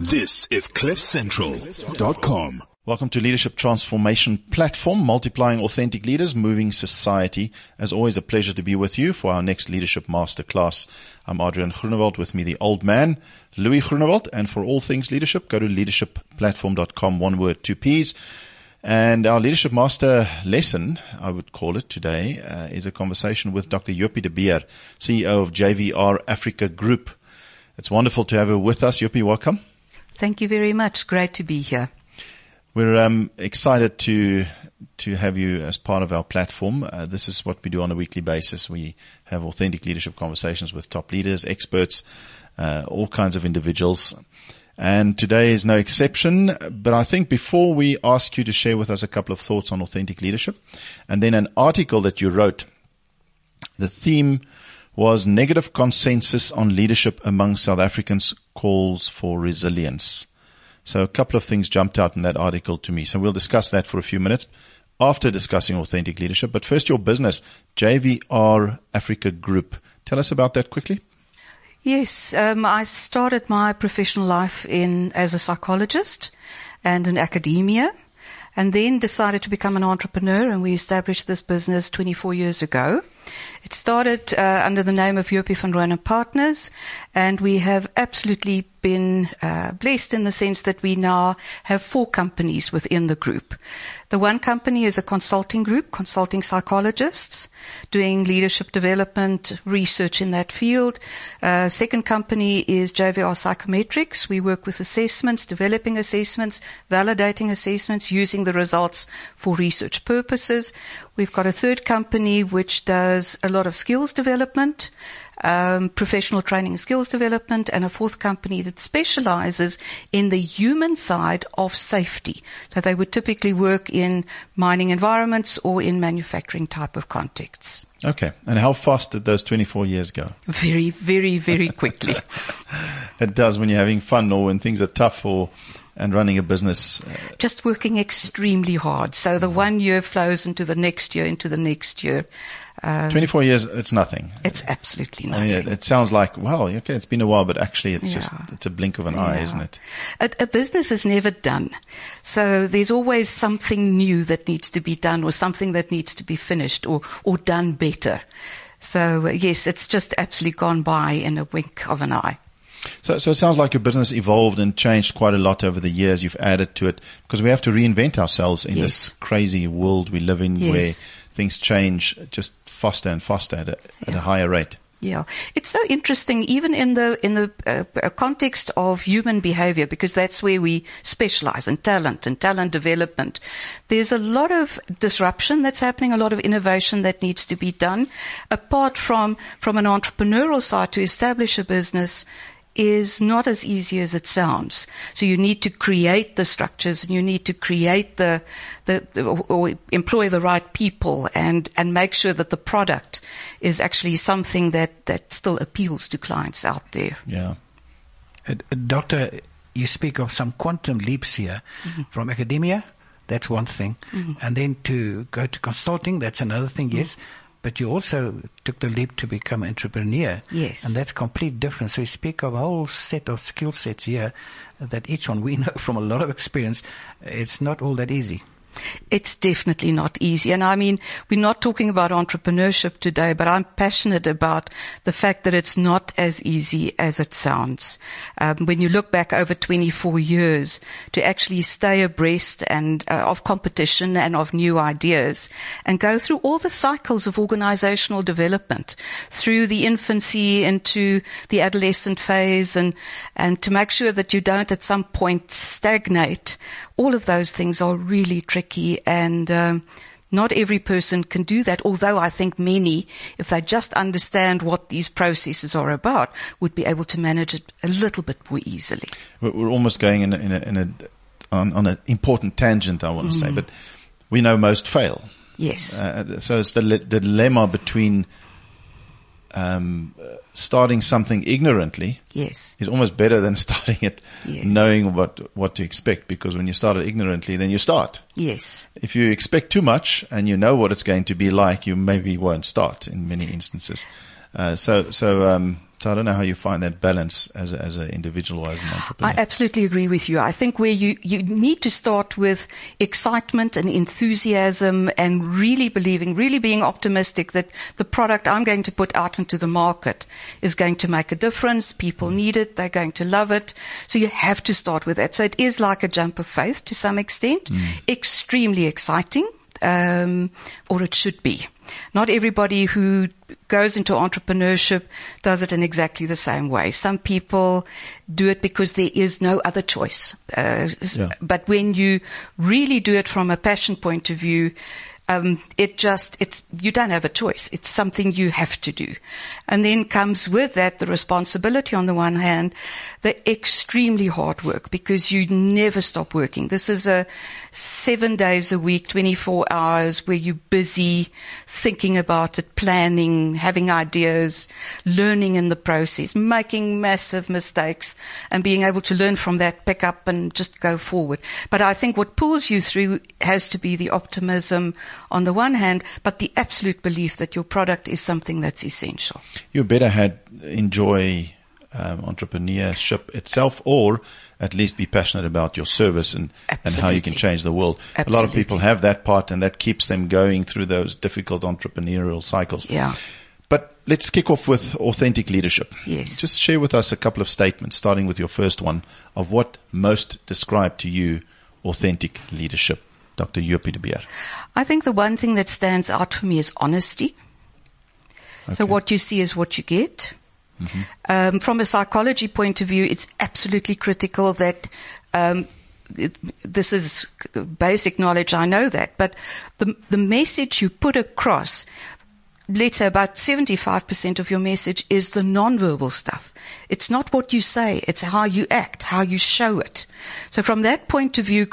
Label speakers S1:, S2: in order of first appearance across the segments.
S1: This is CliffCentral.com.
S2: Welcome to Leadership Transformation Platform, multiplying authentic leaders, moving society. As always, a pleasure to be with you for our next Leadership Masterclass. I'm Adriaan Groenewald with me, the old man, Louis Groenewald. And for all things leadership, go to leadershipplatform.com, one word, two P's. And our leadership master lesson, I would call it today, uh, is a conversation with Dr. Jopie de Beer, CEO of JVR Africa Group. It's wonderful to have her with us. Jopie, welcome.
S3: Thank you very much. Great to be here.
S2: We're um, excited to to have you as part of our platform. Uh, this is what we do on a weekly basis. We have authentic leadership conversations with top leaders, experts, uh, all kinds of individuals. And today is no exception. But I think before we ask you to share with us a couple of thoughts on authentic leadership and then an article that you wrote, the theme was negative consensus on leadership among South Africans calls for resilience. So a couple of things jumped out in that article to me. So we'll discuss that for a few minutes after discussing authentic leadership. But first, your business, JVR Africa Group. Tell us about that quickly.
S3: Yes, um, I started my professional life in as a psychologist and in academia, and then decided to become an entrepreneur. And we established this business 24 years ago. It started uh, under the name of Jopie van Rooyen Partners, and we have absolutely been uh, blessed in the sense that we now have four companies within the group. The one company is a consulting group, consulting psychologists, doing leadership development, research in that field. Uh, second company is JVR Psychometrics. We work with assessments, developing assessments, validating assessments, using the results for research purposes. We've got a third company which does a lot of skills development um, professional training and skills development, and a fourth company that specializes in the human side of safety. So they would typically work in mining environments or in manufacturing type of contexts.
S2: Okay. And how fast did those 24 years go?
S3: Very, very, very quickly.
S2: it does when you're having fun or when things are tough or and running a business.
S3: Just working extremely hard. So the one year flows into the next year, into the next year.
S2: Um, 24 years, it's nothing.
S3: It's absolutely nothing.
S2: I mean, it, it, sounds like, wow, okay, it's been a while, but actually it's yeah. just, it's a blink of an yeah. eye, isn't it?
S3: A, a, business is never done. So there's always something new that needs to be done or something that needs to be finished or, or done better. So yes, it's just absolutely gone by in a wink of an eye.
S2: So, so it sounds like your business evolved and changed quite a lot over the years. You've added to it because we have to reinvent ourselves in yes. this crazy world we live in yes. where things change just faster and faster at a, yeah. at a higher rate.
S3: Yeah, it's so interesting, even in the in the uh, uh, context of human behavior, because that's where we specialize in talent and talent development. There's a lot of disruption that's happening, a lot of innovation that needs to be done. Apart from from an entrepreneurial side, to establish a business, is not as easy as it sounds. So you need to create the structures and you need to create the, the, the or employ the right people and, and make sure that the product is actually something that, that still appeals to clients out there.
S2: Yeah.
S4: Uh, doctor, you speak of some quantum leaps here mm-hmm. from academia. That's one thing. Mm-hmm. And then to go to consulting, that's another thing. Mm-hmm. But you also took the leap to become an entrepreneur.
S3: Yes.
S4: And that's complete different. So you speak of a whole set of skill sets here that each one we know from a lot of experience, it's not all that easy.
S3: It's definitely not easy. And I mean, we're not talking about entrepreneurship today, but I'm passionate about the fact that it's not as easy as it sounds. Um, when you look back over 24 years to actually stay abreast and uh, of competition and of new ideas and go through all the cycles of organizational development through the infancy into the adolescent phase and, and to make sure that you don't at some point stagnate all of those things are really tricky and um, not every person can do that, although I think many, if they just understand what these processes are about, would be able to manage it a little bit more easily.
S2: We're almost going in a, in a, in a on, on, an important tangent, I want to mm. say, but we know most fail.
S3: Yes.
S2: Uh, so it's the, the dilemma between um, starting something ignorantly
S3: yes.
S2: is almost better than starting it yes. knowing what, what to expect because when you start it ignorantly, then you start.
S3: Yes.
S2: If you expect too much and you know what it's going to be like, you maybe won't start in many instances. Uh, so, so, um, So I don't know how you find that balance as a, as an individual as an entrepreneur.
S3: I absolutely agree with you. I think where you, you need to start with excitement and enthusiasm and really believing, really being optimistic that the product I'm going to put out into the market is going to make a difference. People mm. need it. They're going to love it. So you have to start with that. So it is like a jump of faith to some extent. Mm. Extremely exciting. Um, or it should be. Not everybody who goes into entrepreneurship does it in exactly the same way. Some people do it because there is no other choice. Uh,
S2: Yeah.
S3: But when you really do it from a passion point of view, um, it just, it's, you don't have a choice. It's something you have to do. And then comes with that the responsibility on the one hand, the extremely hard work because you never stop working. This is a seven days a week, 24 hours where you're busy thinking about it, planning, having ideas, learning in the process, making massive mistakes and being able to learn from that, pick up and just go forward. But I think what pulls you through has to be the optimism on the one hand, but the absolute belief that your product is something that's essential.
S2: you better had enjoy um, entrepreneurship itself, or at least be passionate about your service and, and how you can change the world. A lot of people have that part, and that keeps them going through those difficult entrepreneurial cycles.
S3: Yeah.
S2: But let's kick off with authentic leadership.
S3: Yes.
S2: Just share with us a couple of statements, starting with your first one, of what most describe to you authentic leadership. Dr. Jopie de Beer.
S3: I think the one thing that stands out for me is honesty. So what you see is what you get. Um, from a psychology point of view, it's absolutely critical that um, it, this is basic knowledge. I know that, but the the message you put across, let's say about seventy five percent of your message is the nonverbal stuff. It's not what you say; it's how you act, how you show it. So, from that point of view,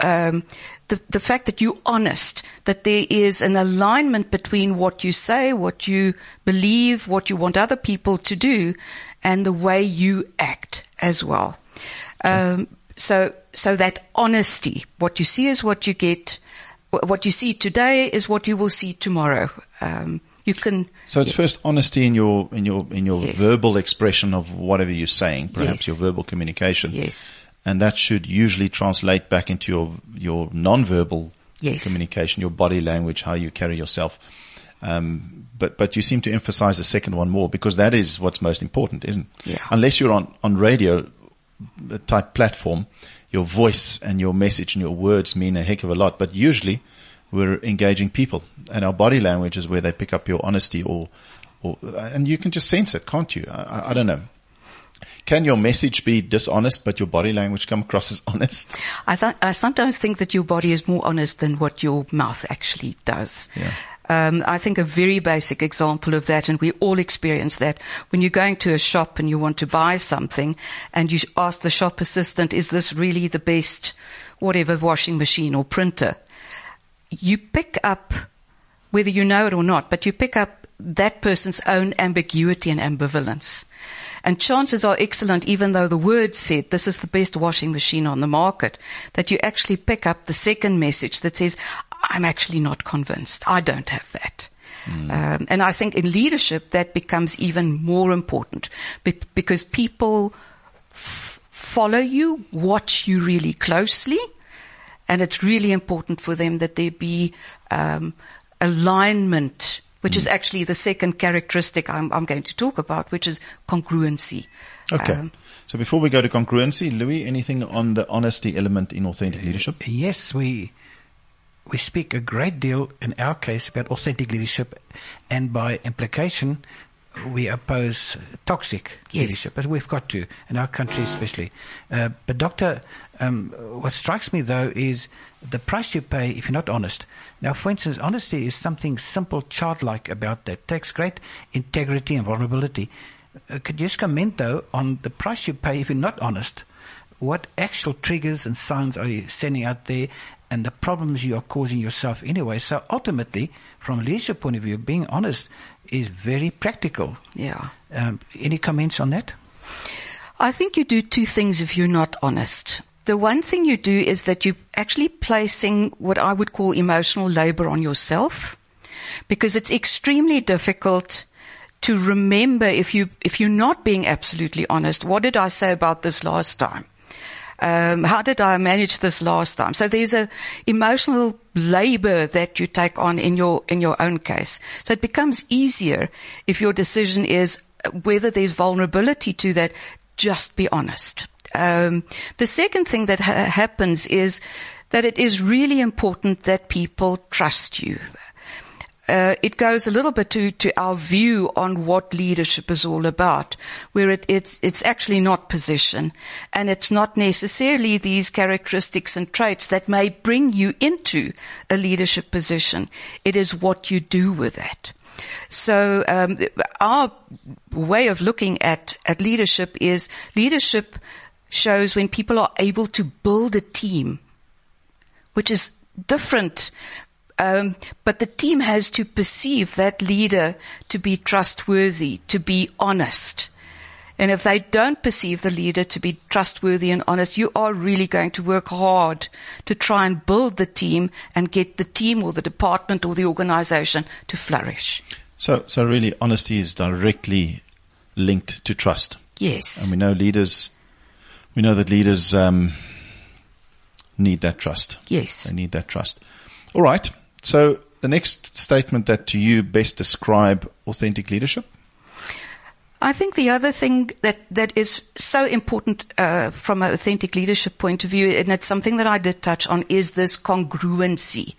S3: um, the the fact that you're honest, that there is an alignment between what you say, what you believe, what you want other people to do, and the way you act as well. Um, so, so that honesty, what you see is what you get. What you see today is what you will see tomorrow. Um, you can.
S2: So it's first honesty in your in your in your
S3: Yes.
S2: verbal expression of whatever you're saying, perhaps
S3: Yes.
S2: your verbal communication.
S3: Yes.
S2: And that should usually translate back into your your non-verbal
S3: Yes.
S2: communication, your body language, how you carry yourself. Um, but but you seem to emphasize the second one more because that is what's most important, isn't? it?
S3: Yeah.
S2: Unless you're on on radio uh, type platform, your voice and your message and your words mean a heck of a lot. But usually, we're engaging people, and our body language is where they pick up your honesty, or, or and you can just sense it, can't you? I, I- don't know. Can your message be dishonest, but your body language come across as honest?
S3: I, th- I sometimes think that your body is more honest than what your mouth actually does.
S2: Yeah.
S3: Um, I think a very basic example of that, and we all experience that, when you're going to a shop and you want to buy something, and you ask the shop assistant, "Is this really the best, whatever washing machine or printer?" You pick up, whether you know it or not, but you pick up that person's own ambiguity and ambivalence. And chances are excellent, even though the word said this is the best washing machine on the market, that you actually pick up the second message that says, I'm actually not convinced. I don't have that. Um, and I think in leadership that becomes even more important be- because people f- follow you, watch you really closely, and it's really important for them that there be um, alignment, which is actually the second characteristic I'm, I'm going to talk about, which is congruency.
S2: Okay.
S3: Um,
S2: so before we go to congruency, Louis, anything on the honesty element in authentic leadership?
S4: Yes, we we speak a great deal in our case about authentic leadership, and by implication, we oppose toxic
S3: Yes.
S4: leadership, as we've got to in our country, especially. Uh, but, Doctor, um, what strikes me though is the price you pay if you're not honest. Now, for instance, honesty is something simple, childlike about that. It takes great integrity and vulnerability. Uh, could you just comment though on the price you pay if you're not honest? what actual triggers and signs are you sending out there and the problems you are causing yourself anyway. So ultimately, from a leadership point of view, being honest is very practical.
S3: yeah.
S4: Um, any comments on that?
S3: I think you do two things if you're not honest. The one thing you do is that you're actually placing what I would call emotional labor on yourself because it's extremely difficult to remember if you, if you're not being absolutely honest, what did I say about this last time? Um, how did I manage this last time? So there's a emotional labor that you take on in your in your own case. So it becomes easier if your decision is whether there's vulnerability to that. Just be honest. Um, the second thing that ha- happens is that it is really important that people trust you uh, it goes a little bit to, to our view on what leadership is all about, where it, it's, it's actually not position and it's not necessarily these characteristics and traits that may bring you into a leadership position. It is what you do with it. So um, our way of looking at, at leadership is leadership shows when people are able to build a team, which is different um, but the team has to perceive that leader to be trustworthy, to be honest. And if they don't perceive the leader to be trustworthy and honest, you are really going to work hard to try and build the team and get the team or the department or the organization to flourish.
S2: So, so really honesty is directly linked to trust.
S3: Yes.
S2: And we know leaders, we know that leaders, um, need that trust.
S3: Yes.
S2: They need that trust. All right. So the next statement that to you best describe authentic leadership?
S3: I think the other thing that, that is so important uh, from an authentic leadership point of view, and it's something that I did touch on, is this congruency.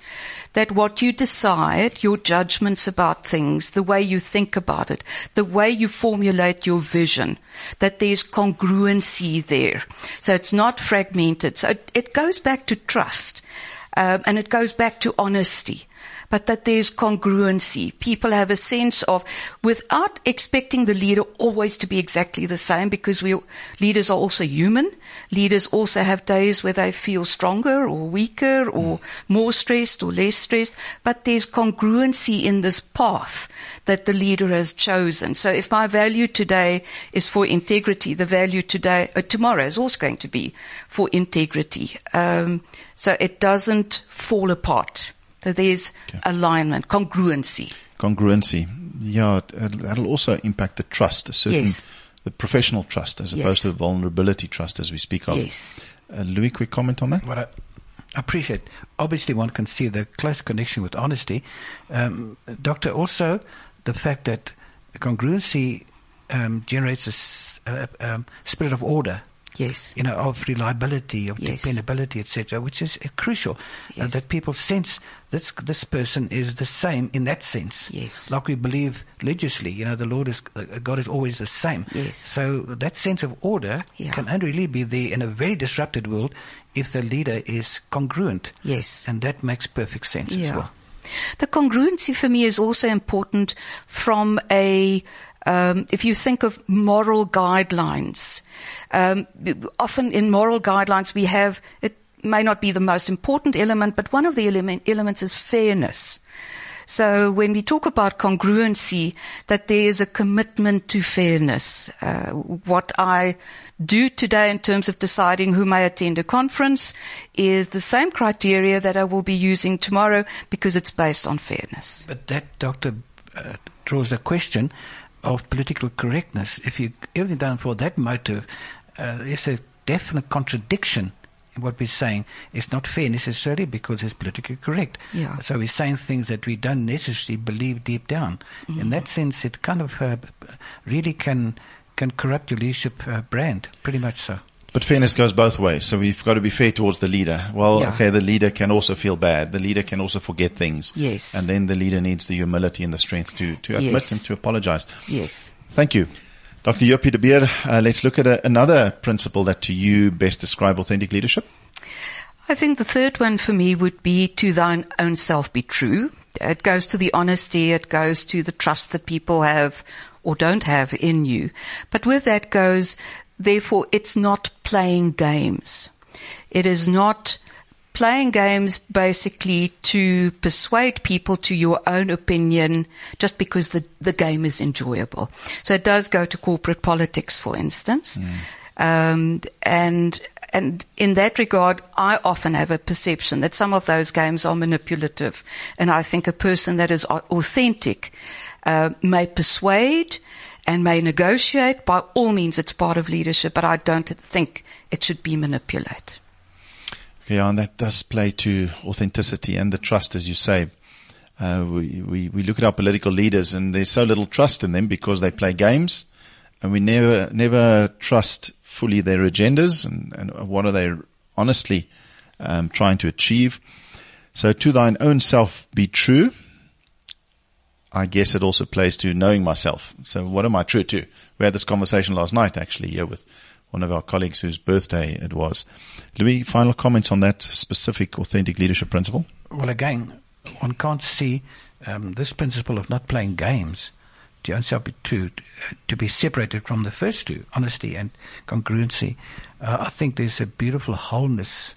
S3: That what you decide, your judgments about things, the way you think about it, the way you formulate your vision, that there's congruency there. So it's not fragmented. So it, it goes back to trust. Um, and it goes back to honesty but that there's congruency. People have a sense of, without expecting the leader always to be exactly the same, because we leaders are also human. Leaders also have days where they feel stronger or weaker or more stressed or less stressed, but there's congruency in this path that the leader has chosen. So if my value today is for integrity, the value today, uh, tomorrow is also going to be for integrity. Um, so it doesn't fall apart. So there's okay. alignment, congruency.
S2: Congruency. Yeah, that'll also impact the trust, a certain,
S3: yes.
S2: the professional trust as opposed yes. to the vulnerability trust as we speak of.
S3: Yes.
S2: Uh, Louis, quick comment on that?
S4: What I appreciate. Obviously, one can see the close connection with honesty. Um, doctor, also the fact that congruency um, generates a, a um, spirit of order
S3: Yes.
S4: You know, of reliability, of yes. dependability, etc., which is uh, crucial. Uh, yes. Uh, that people sense this this person is the same in that sense.
S3: Yes.
S4: Like we believe religiously, you know, the Lord is uh, God is always the same.
S3: Yes.
S4: So that sense of order yeah. can only really be there in a very disrupted world if the leader is congruent.
S3: Yes.
S4: And that makes perfect sense
S3: yeah.
S4: as well.
S3: The congruency for me is also important from a um, if you think of moral guidelines, um, often in moral guidelines we have it may not be the most important element, but one of the element, elements is fairness. So when we talk about congruency, that there is a commitment to fairness. Uh, what I do today in terms of deciding who may attend a conference is the same criteria that I will be using tomorrow because it's based on fairness.
S4: But that, Doctor, uh, draws the question of political correctness. If you everything done for that motive, uh, there's a definite contradiction in what we're saying. It's not fair necessarily because it's politically correct.
S3: Yeah.
S4: So we're saying things that we don't necessarily believe deep down. Mm-hmm. In that sense, it kind of uh, really can can corrupt your leadership uh, brand, pretty much so.
S2: But fairness goes both ways. So we've got to be fair towards the leader. Well, yeah. okay, the leader can also feel bad. The leader can also forget things.
S3: Yes.
S2: And then the leader needs the humility and the strength to, to admit yes. and to apologize.
S3: Yes.
S2: Thank you. Dr. Jopie de Beer, uh, let's look at a, another principle that to you best describe authentic leadership.
S3: I think the third one for me would be to thine own self be true. It goes to the honesty. It goes to the trust that people have or don't have in you. But with that goes Therefore, it's not playing games. It is not playing games basically to persuade people to your own opinion just because the, the game is enjoyable. So it does go to corporate politics, for instance. Mm. Um, and and in that regard, I often have a perception that some of those games are manipulative. And I think a person that is authentic uh, may persuade and may negotiate. By all means, it's part of leadership, but I don't think it should be manipulated.
S2: Yeah, and that does play to authenticity and the trust, as you say. Uh, we, we, we look at our political leaders and there's so little trust in them because they play games and we never, never trust fully their agendas and, and what are they honestly um, trying to achieve. So to thine own self be true. I guess it also plays to knowing myself. So what am I true to? We had this conversation last night actually here with one of our colleagues whose birthday it was. Louis, final comments on that specific authentic leadership principle?
S4: Well, again, one can't see um, this principle of not playing games to to to be separated from the first two, honesty and congruency. Uh, I think there's a beautiful wholeness,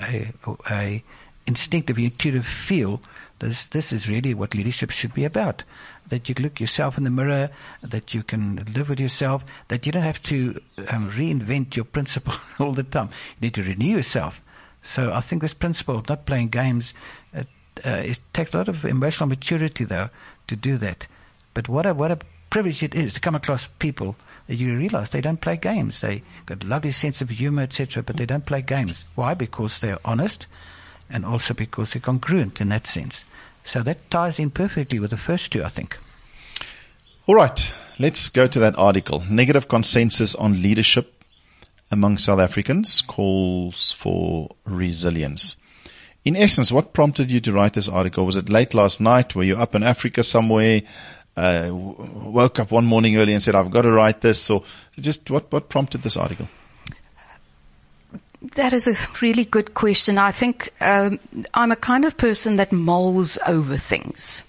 S4: a, a instinctive, intuitive feel. This this is really what leadership should be about. That you look yourself in the mirror, that you can live with yourself, that you don't have to um, reinvent your principle all the time. You need to renew yourself. So I think this principle of not playing games, uh, uh, it takes a lot of emotional maturity, though, to do that. But what a what a privilege it is to come across people that you realize they don't play games. They got a lovely sense of humor, etc., but they don't play games. Why? Because they're honest, and also because they're congruent in that sense. So that ties in perfectly with the first two, I think.
S2: All right, let's go to that article. Negative consensus on leadership among South Africans calls for resilience. In essence, what prompted you to write this article? Was it late last night? Were you up in Africa somewhere? Uh, woke up one morning early and said, I've got to write this? Or just what, what prompted this article?
S3: That is a really good question. I think um, I'm a kind of person that mulls over things.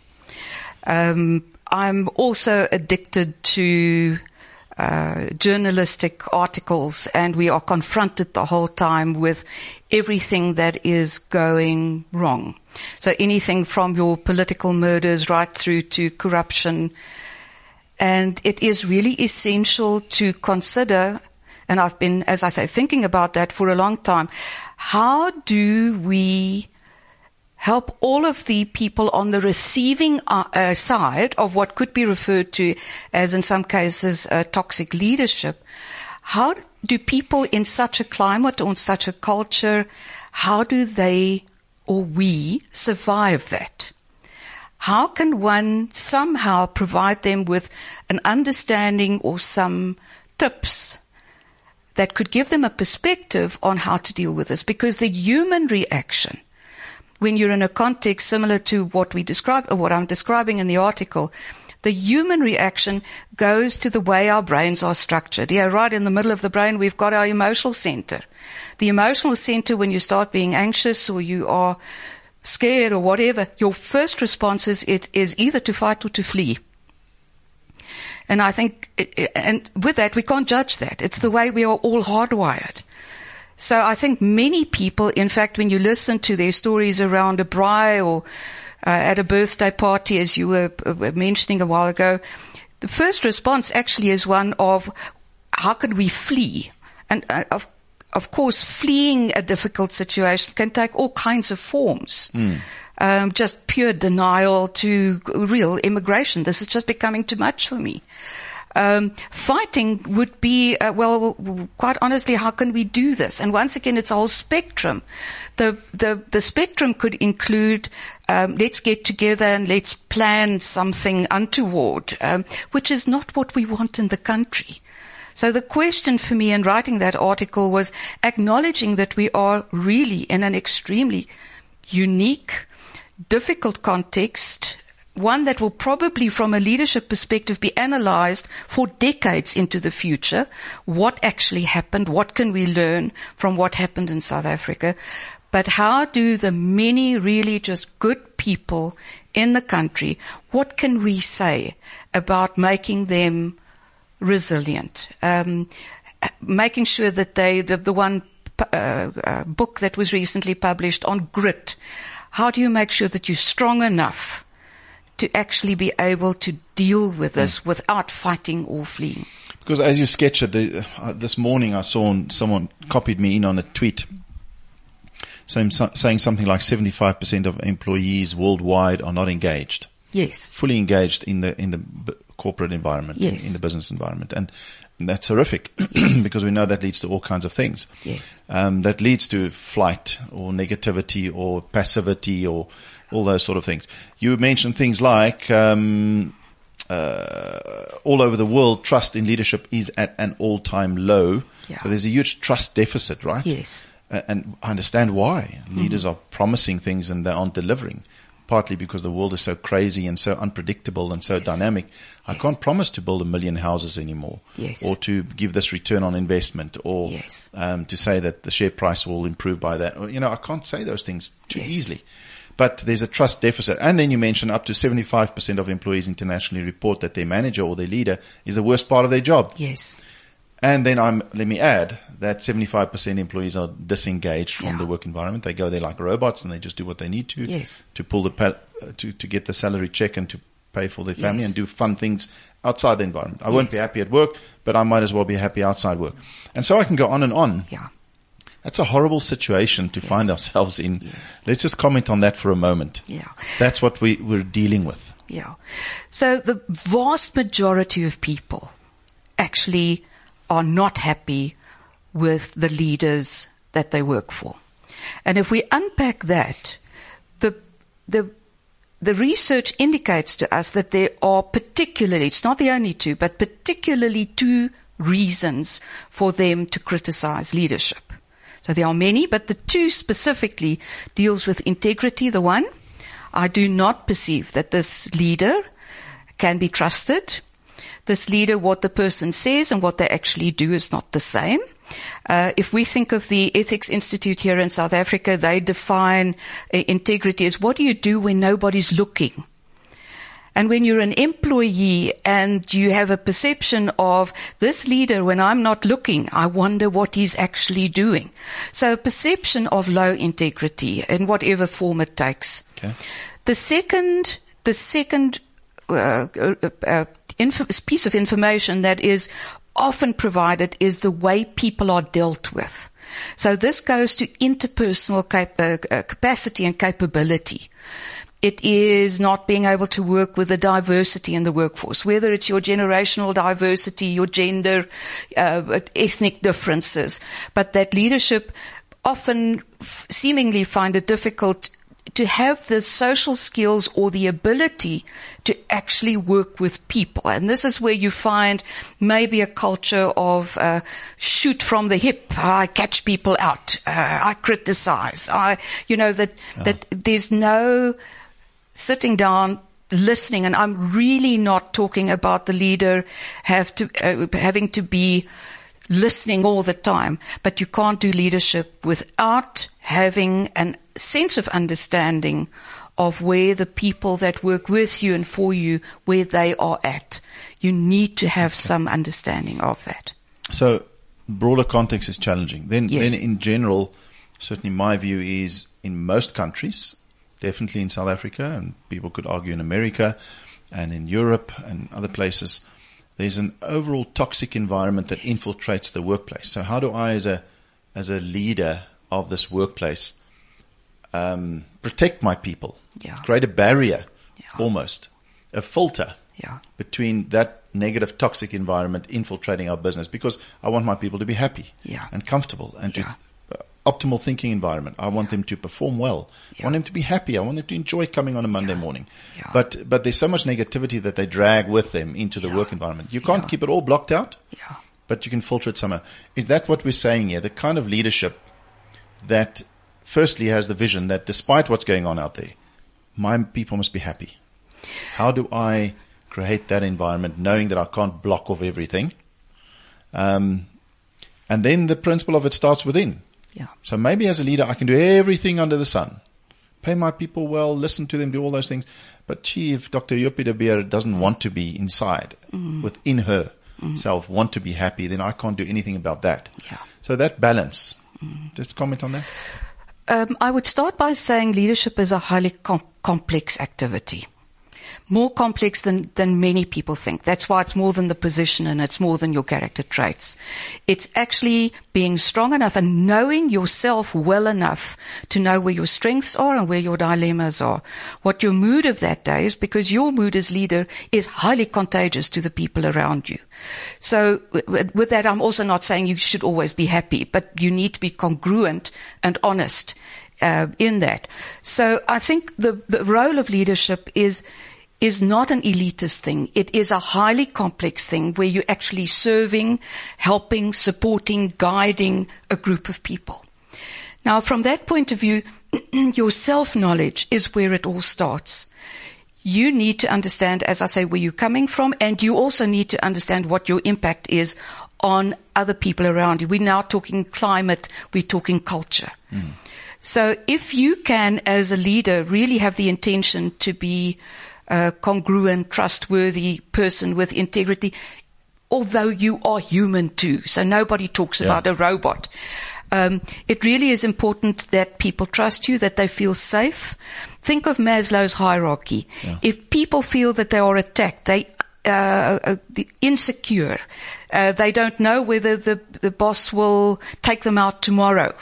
S3: Um, I'm also addicted to uh, journalistic articles, and we are confronted the whole time with everything that is going wrong. So anything from your political murders right through to corruption. And it is really essential to consider and I've been, as I say, thinking about that for a long time. How do we help all of the people on the receiving uh, uh, side of what could be referred to as, in some cases, uh, toxic leadership? How do people in such a climate or in such a culture, how do they or we survive that? How can one somehow provide them with an understanding or some tips that could give them a perspective on how to deal with this because the human reaction when you're in a context similar to what we describe or what I'm describing in the article, the human reaction goes to the way our brains are structured. Yeah, right in the middle of the brain, we've got our emotional center. The emotional center, when you start being anxious or you are scared or whatever, your first response is, it is either to fight or to flee. And I think, and with that, we can't judge that. It's the way we are all hardwired. So I think many people, in fact, when you listen to their stories around a braai or uh, at a birthday party, as you were uh, mentioning a while ago, the first response actually is one of, how could we flee? And uh, of, of course, fleeing a difficult situation can take all kinds of forms. Mm. Um, just pure denial to real immigration. This is just becoming too much for me. Um, fighting would be, uh, well, quite honestly, how can we do this? And once again, it's a whole spectrum. The, the, the spectrum could include, um, let's get together and let's plan something untoward, um, which is not what we want in the country. So the question for me in writing that article was acknowledging that we are really in an extremely unique, difficult context one that will probably from a leadership perspective be analyzed for decades into the future. What actually happened? What can we learn from what happened in South Africa? But how do the many really just good people in the country, what can we say about making them resilient? Um, making sure that they, the, the one uh, uh, book that was recently published on grit, how do you make sure that you're strong enough to actually be able to deal with this mm. without fighting or fleeing.
S2: Because as you sketch it, the, uh, this morning I saw someone copied me in on a tweet saying, saying something like 75% of employees worldwide are not engaged.
S3: Yes.
S2: fully engaged in the in the corporate environment, in-
S3: Yes.
S2: in, the business environment, and, that's horrific because we know that leads to all kinds of things.
S3: Yes.
S2: Um, that leads to flight or negativity or passivity or all those sort of things. You mentioned things like um, uh, all over the world, trust in leadership is at an all-time low.
S3: Yeah.
S2: So there's a huge trust deficit, right?
S3: Yes.
S2: And I understand why. Leaders
S3: Mm-hmm.
S2: are promising things and they aren't delivering. Partly because the world is so crazy and so unpredictable and so
S3: Yes.
S2: dynamic. I
S3: Yes.
S2: can't promise to build a million houses anymore.
S3: Yes.
S2: Or to give this return on investment or um, to say that the share price will improve by that. Or, You know, I can't say those things too easily. But there's a trust deficit. And then you mentioned up to 75% of employees internationally report that their manager or their leader is the worst part of their job.
S3: Yes.
S2: And then I'm, let me add that 75% employees are disengaged from
S3: Yeah.
S2: the work environment. They go there like robots and they just do what they need to
S3: Yes.
S2: to pull the, pa- uh, to, to get the salary check and to pay for their family
S3: Yes.
S2: and do fun things outside the environment. I won't be happy at work, but I might as well be happy outside work. And so I can go on and on.
S3: Yeah.
S2: That's a horrible situation to find ourselves in.
S3: Yes.
S2: Let's just comment on that for a moment.
S3: Yeah.
S2: That's what we, we're dealing with.
S3: Yeah. So the vast majority of people actually are not happy with the leaders that they work for. And if we unpack that, the, the, the research indicates to us that there are particularly, it's not the only two, but particularly two reasons for them to criticize leadership. So there are many, but the two specifically deals with integrity, the one. I do not perceive that this leader can be trusted. This leader, what the person says and what they actually do is not the same. Uh, if we think of the Ethics Institute here in South Africa, they define uh, integrity as what do you do when nobody's looking? And when you're an employee and you have a perception of this leader, when I'm not looking, I wonder what he's actually doing. So a perception of low integrity in whatever form it takes.
S2: Okay.
S3: The second, the second uh, uh, uh, inf- piece of information that is often provided is the way people are dealt with. So this goes to interpersonal cap- uh, capacity and capability. It is not being able to work with the diversity in the workforce, whether it's your generational diversity, your gender, uh, ethnic differences, but that leadership often f- seemingly find it difficult to have the social skills or the ability to actually work with people. And this is where you find maybe a culture of uh, shoot from the hip. I catch people out. Uh, I criticize. I, you know, that, that there's no sitting down listening and I'm really not talking about the leader have to uh, having to be listening all the time but you can't do leadership without having a sense of understanding of where the people that work with you and for you where they are at you need to have some understanding of that
S2: So broader context is challenging. Then,
S3: Yes.
S2: then in general, certainly my view is in most countries, definitely in South Africa, and people could argue in America and in Europe and other places, there's an overall toxic environment that infiltrates the workplace. So how do I, as a as a leader of this workplace, um, protect my people?
S3: Yeah.
S2: Create a barrier,
S3: Yeah.
S2: almost a filter
S3: yeah
S2: between that negative toxic environment infiltrating our business because I want my people to be happy
S3: Yeah.
S2: and comfortable and
S3: Yeah.
S2: to uh, optimal thinking environment. I want them to perform well. I want them to be happy. I want them to enjoy coming on a Monday morning.
S3: Yeah.
S2: But but there's so much negativity that they drag with them into the
S3: Yeah.
S2: work environment. You can't
S3: Yeah.
S2: keep it all blocked out,
S3: yeah
S2: but you can filter it somehow. Is that what we're saying here? The kind of leadership that firstly has the vision that despite what's going on out there, my people must be happy. How do I create that environment knowing that I can't block off everything? Um, and then the principle of it starts within.
S3: yeah
S2: So maybe as a leader, I can do everything under the sun. Pay my people well, listen to them, do all those things. But gee, if Dr. Jopie de Beer doesn't want to be inside, mm. within her mm. self, want to be happy, then I can't do anything about that.
S3: Yeah.
S2: So that balance. Mm. Just comment on that.
S3: Um, I would start by saying leadership is a highly com- complex activity. More complex than, than many people think. That's why it's more than the position and it's more than your character traits. It's actually being strong enough and knowing yourself well enough to know where your strengths are and where your dilemmas are. What your mood of that day is because your mood as leader is highly contagious to the people around you. So with, with that, I'm also not saying you should always be happy, but you need to be congruent and honest uh, in that. So I think the, the role of leadership is is not an elitist thing. It is a highly complex thing where you're actually serving, helping, supporting, guiding a group of people. Now, from that point of view, your self-knowledge is where it all starts. You need to understand, as I say, where you're coming from, and you also need to understand what your impact is on other people around you. We're now talking climate, we're talking culture. Mm. So if you can, as a leader, really have the intention to be a congruent, trustworthy person with integrity, although you are human too. So nobody talks yeah. about a robot. Um, it really is important that people trust you, that they feel safe. Think of Maslow's hierarchy. Yeah. If people feel that they are attacked, they uh, uh, insecure. Uh, they don't know whether the the boss will take them out tomorrow.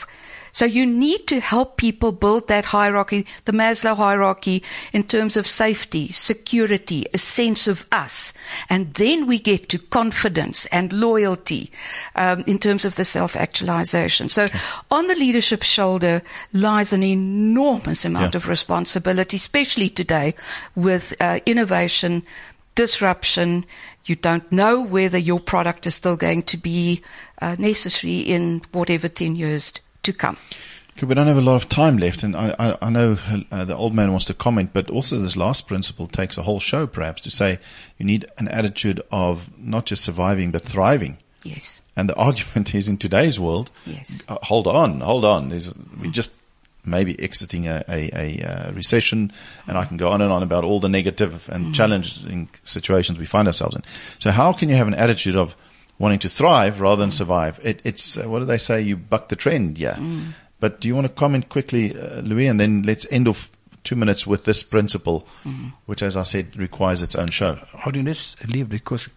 S3: So you need to help people build that hierarchy, the Maslow hierarchy in terms of safety, security, a sense of us. And then we get to confidence and loyalty um, in terms of the self-actualization. So okay. on the leadership shoulder lies an enormous amount yeah. of responsibility, especially today with uh, innovation, disruption. You don't know whether your product is still going to be uh, necessary in whatever 10 years to come.
S2: Okay, we don't have a lot of time left, and I, I, I know uh, the old man wants to comment, but also this last principle takes a whole show, perhaps, to say you need an attitude of not just surviving but thriving.
S3: Yes.
S2: And the argument is in today's world.
S3: Yes.
S2: Uh, hold on, hold on. There's, we just maybe exiting a, a, a, uh, recession, and I can go on and on about all the negative and mm. challenging situations we find ourselves in. So, how can you have an attitude of wanting to thrive rather than survive. It, it's uh, what do they say? You buck the trend, yeah. Mm. But do you want to comment quickly, uh, Louis, and then let's end off two minutes with this principle, mm. which, as I said, requires its own show.
S4: Hold on, let's leave because,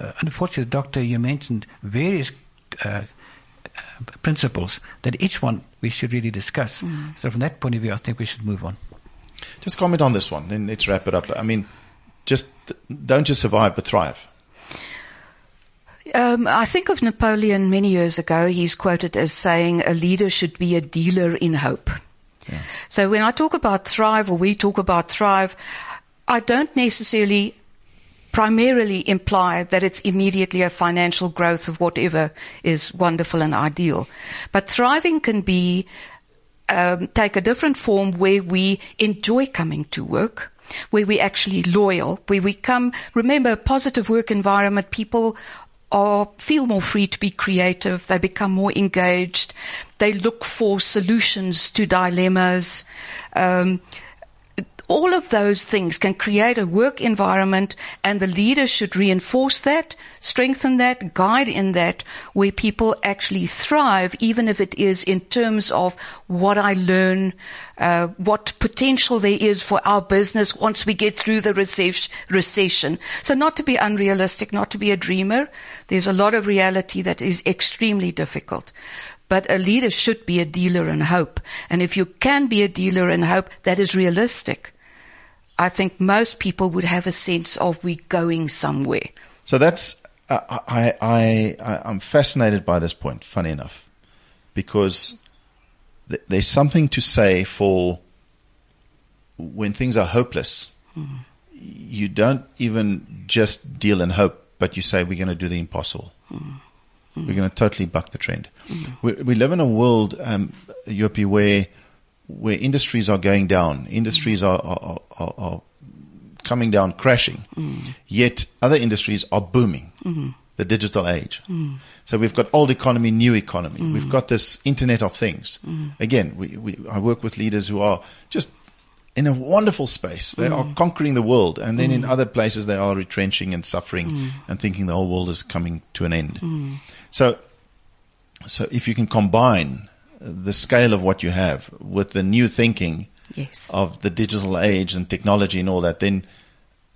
S4: uh, unfortunately, Doctor, you mentioned various. Uh, principles that each one we should really discuss. Mm. So from that point of view, I think we should move on.
S2: Just comment on this one, then let's wrap it up. I mean, just don't just survive, but thrive.
S3: Um, I think of Napoleon many years ago. He's quoted as saying, "A leader should be a dealer in hope." Yeah. So when I talk about thrive, or we talk about thrive, I don't necessarily primarily imply that it's immediately a financial growth of whatever is wonderful and ideal. But thriving can be um, take a different form where we enjoy coming to work, where we actually loyal, where we come. Remember, a positive work environment. People are feel more free to be creative. They become more engaged. They look for solutions to dilemmas. Um, all of those things can create a work environment and the leader should reinforce that, strengthen that, guide in that where people actually thrive, even if it is in terms of what I learn, uh, what potential there is for our business once we get through the recession. So not to be unrealistic, not to be a dreamer. There's a lot of reality that is extremely difficult. But a leader should be a dealer in hope. And if you can be a dealer in hope, that is realistic. I think most people would have a sense of we going somewhere.
S2: So that's uh, I I I I'm fascinated by this point. Funny enough, because th- there's something to say for when things are hopeless. Mm. You don't even just deal in hope, but you say we're going to do the impossible. Mm. We're going to totally buck the trend. Mm. We, we, live in a world, um, where where industries are going down, industries are, are, are, are coming down, crashing, mm. yet other industries are booming. Mm-hmm. The digital age. Mm. So we've got old economy, new economy. Mm. We've got this internet of things. Mm. Again, we, we, I work with leaders who are just in a wonderful space. They are mm. conquering the world. And then in mm. other places, they are retrenching and suffering and thinking the whole world is coming to an end. So, so if you can combine the scale of what you have with the new thinking
S3: yes.
S2: of the digital age and technology and all that, then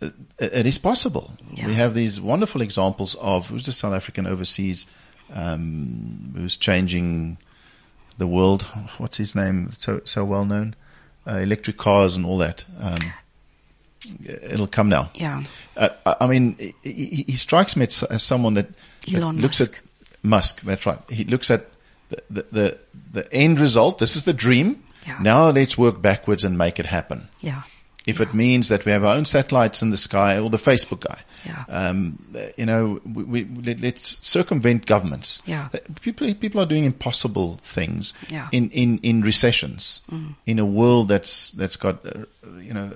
S2: it, it is possible.
S3: Yeah.
S2: We have these wonderful examples of who's a South African overseas um, who's changing the world. What's his name? So so well known. Uh, electric cars and all that. Um, it'll come now.
S3: Yeah.
S2: Uh, I mean, he, he strikes me as, as someone that, that looks at Musk. That's right. He looks at the, the, the, end result. This is the dream.
S3: Yeah.
S2: Now let's work backwards and make it happen.
S3: Yeah.
S2: If it means that we have our own satellites in the sky or the Facebook guy,
S3: Yeah.
S2: um, you know, we, we, let, let's circumvent governments.
S3: Yeah.
S2: Uh, People, people are doing impossible things
S3: Yeah. Mm.
S2: in, in, in recessions, in a world that's, that's got, uh, you know,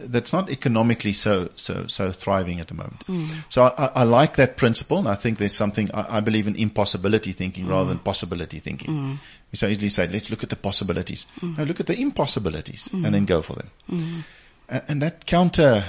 S2: that's not economically so, so, so thriving at the moment. Mm. So I, I- like that principle and I think there's something, I, I believe in impossibility thinking mm. rather than possibility thinking. Mm. We so easily say, let's look at the possibilities. No, look at the impossibilities and then go for them. And, and that counter,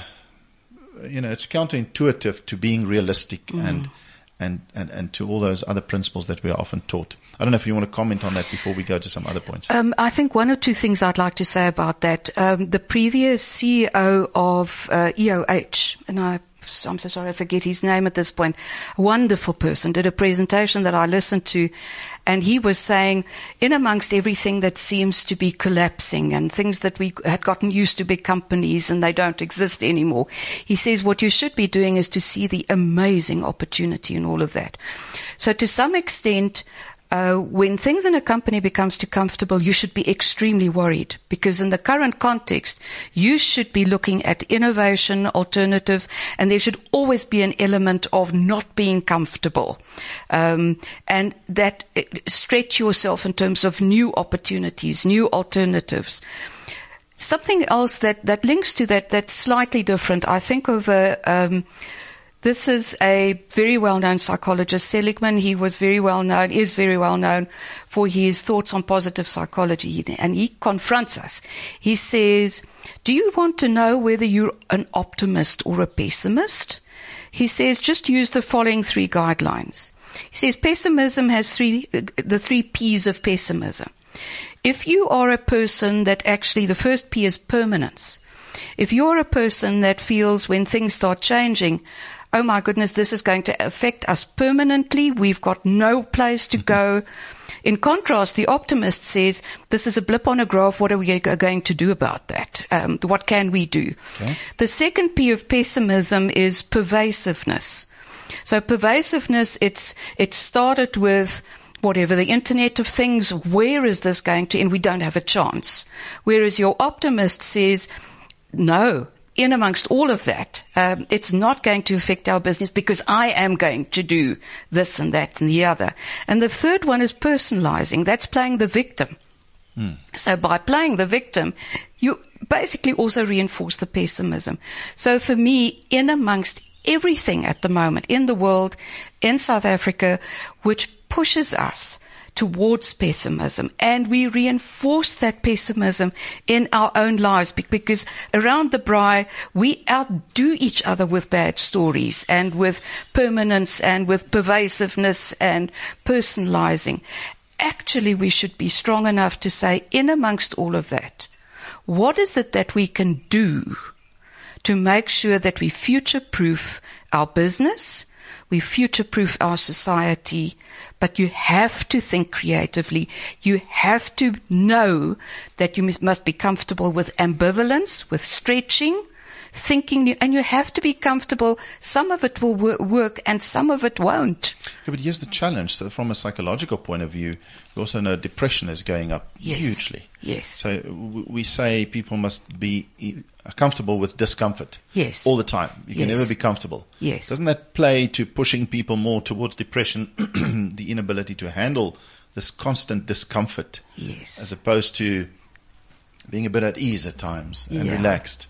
S2: you know, it's counterintuitive to being realistic and, and, and, and to all those other principles that we are often taught. I don't know if you want to comment on that before we go to some other points.
S3: Um, I think one or two things I'd like to say about that. Um, the previous CEO of uh, EOH, and I, I'm so sorry I forget his name at this point, wonderful person, did a presentation that I listened to, and he was saying, in amongst everything that seems to be collapsing and things that we had gotten used to big companies and they don't exist anymore, he says what you should be doing is to see the amazing opportunity in all of that. So to some extent, uh, when things in a company becomes too comfortable, you should be extremely worried because in the current context, you should be looking at innovation, alternatives, and there should always be an element of not being comfortable, um, and that uh, stretch yourself in terms of new opportunities, new alternatives. Something else that, that links to that that's slightly different. I think of a, um, this is a very well-known psychologist, Seligman. He was very well known, is very well known for his thoughts on positive psychology. And he confronts us. He says, do you want to know whether you're an optimist or a pessimist? He says, just use the following three guidelines. He says, pessimism has three, the three P's of pessimism. If you are a person that actually, the first P is permanence. If you're a person that feels when things start changing, oh my goodness, this is going to affect us permanently. We've got no place to go. In contrast, the optimist says, this is a blip on a graph. What are we going to do about that? Um, what can we do? The second P of pessimism is pervasiveness. So pervasiveness, it's, it started with whatever the internet of things. Where is this going to end? We don't have a chance. Whereas your optimist says, no, in amongst all of that, um, it's not going to affect our business because I am going to do this and that and the other. And the third one is personalizing. That's playing the victim. So by playing the victim, you basically also reinforce the pessimism. So for me, in amongst everything at the moment in the world, in South Africa, which pushes us towards pessimism and we reinforce that pessimism in our own lives because around the braai we outdo each other with bad stories and with permanence and with pervasiveness and personalizing. Actually, we should be strong enough to say in amongst all of that, what is it that we can do to make sure that we future proof our business, we future proof our society, but you have to think creatively. You have to know that you must- be comfortable with ambivalence, with stretching, thinking and you have to be comfortable. Some of it will work and some of it won't.
S2: Yeah, but here's the challenge. So from a psychological point of view, we also know depression is going up
S3: Yes.
S2: hugely.
S3: Yes.
S2: So we say people must be comfortable with discomfort.
S3: Yes.
S2: All the time. You can never be comfortable.
S3: Yes.
S2: Doesn't that play to pushing people more towards depression, the inability to handle this constant discomfort?
S3: Yes.
S2: As opposed to being a bit at ease at times and
S3: Yeah.
S2: relaxed.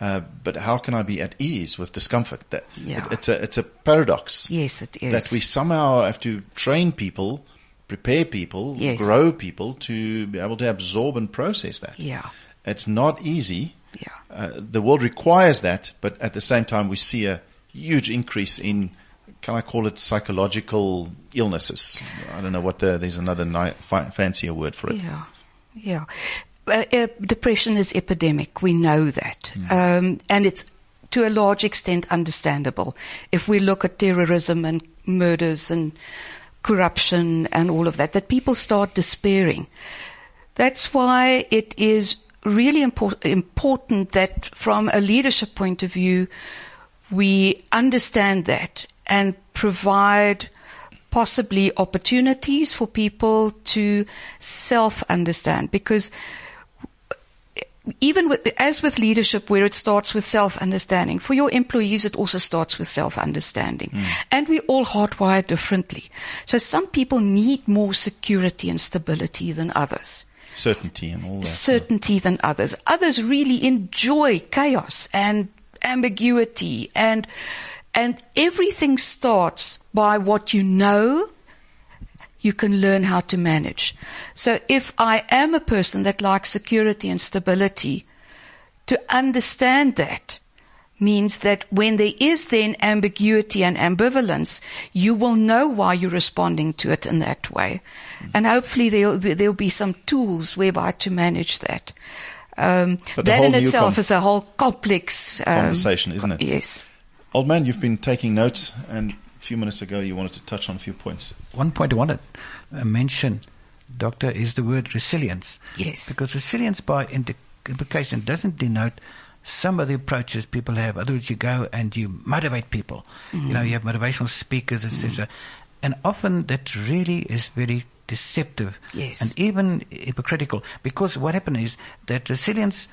S2: Uh, but how can I be at ease with discomfort? That
S3: Yeah.
S2: it- it's a it's a paradox
S3: Yes, it is.
S2: that we somehow have to train people, prepare people,
S3: Yes.
S2: grow people to be able to absorb and process that.
S3: Yeah.
S2: It's not easy.
S3: Yeah.
S2: Uh, the world requires that, but at the same time, we see a huge increase in, can I call it psychological illnesses? I don't know what the, there's another ni- fi- fancier word for it.
S3: Yeah, yeah. Uh, uh, depression is epidemic. We know that, um, and it's to a large extent understandable if we look at terrorism and murders and corruption and all of that, that people start despairing. That's why it is really import- important that from a leadership point of view, we understand that and provide possibly opportunities for people to self-understand because even with, as with leadership where it starts with self-understanding, for your employees it also starts with self-understanding. Mm. And we all hardwire differently. So some people need more security and stability than others
S2: Certainty and all that.
S3: certainty than others. Others really enjoy chaos and ambiguity and, and everything starts by what you know you can learn how to manage. So if I am a person that likes security and stability, to understand that means that when there is then ambiguity and ambivalence, you will know why you're responding to it in that way. And hopefully there'll, be- there'll be some tools whereby to manage that. Um,
S2: But
S3: that in itself
S2: com-
S3: is a whole complex um,
S2: Conversation, isn't it?
S3: Yes.
S2: Old man, you've been taking notes, and a few minutes ago you wanted to touch on a few points.
S4: One point I wanted to uh, mention, Doctor, is the word resilience.
S3: Yes.
S4: Because resilience, by indi- implication, doesn't denote some of the approaches people have. In other words, you go and you motivate people. You know, you have motivational speakers, etc. And often that really is very deceptive
S3: Yes.
S4: and even hypocritical. Because what happens is that resilience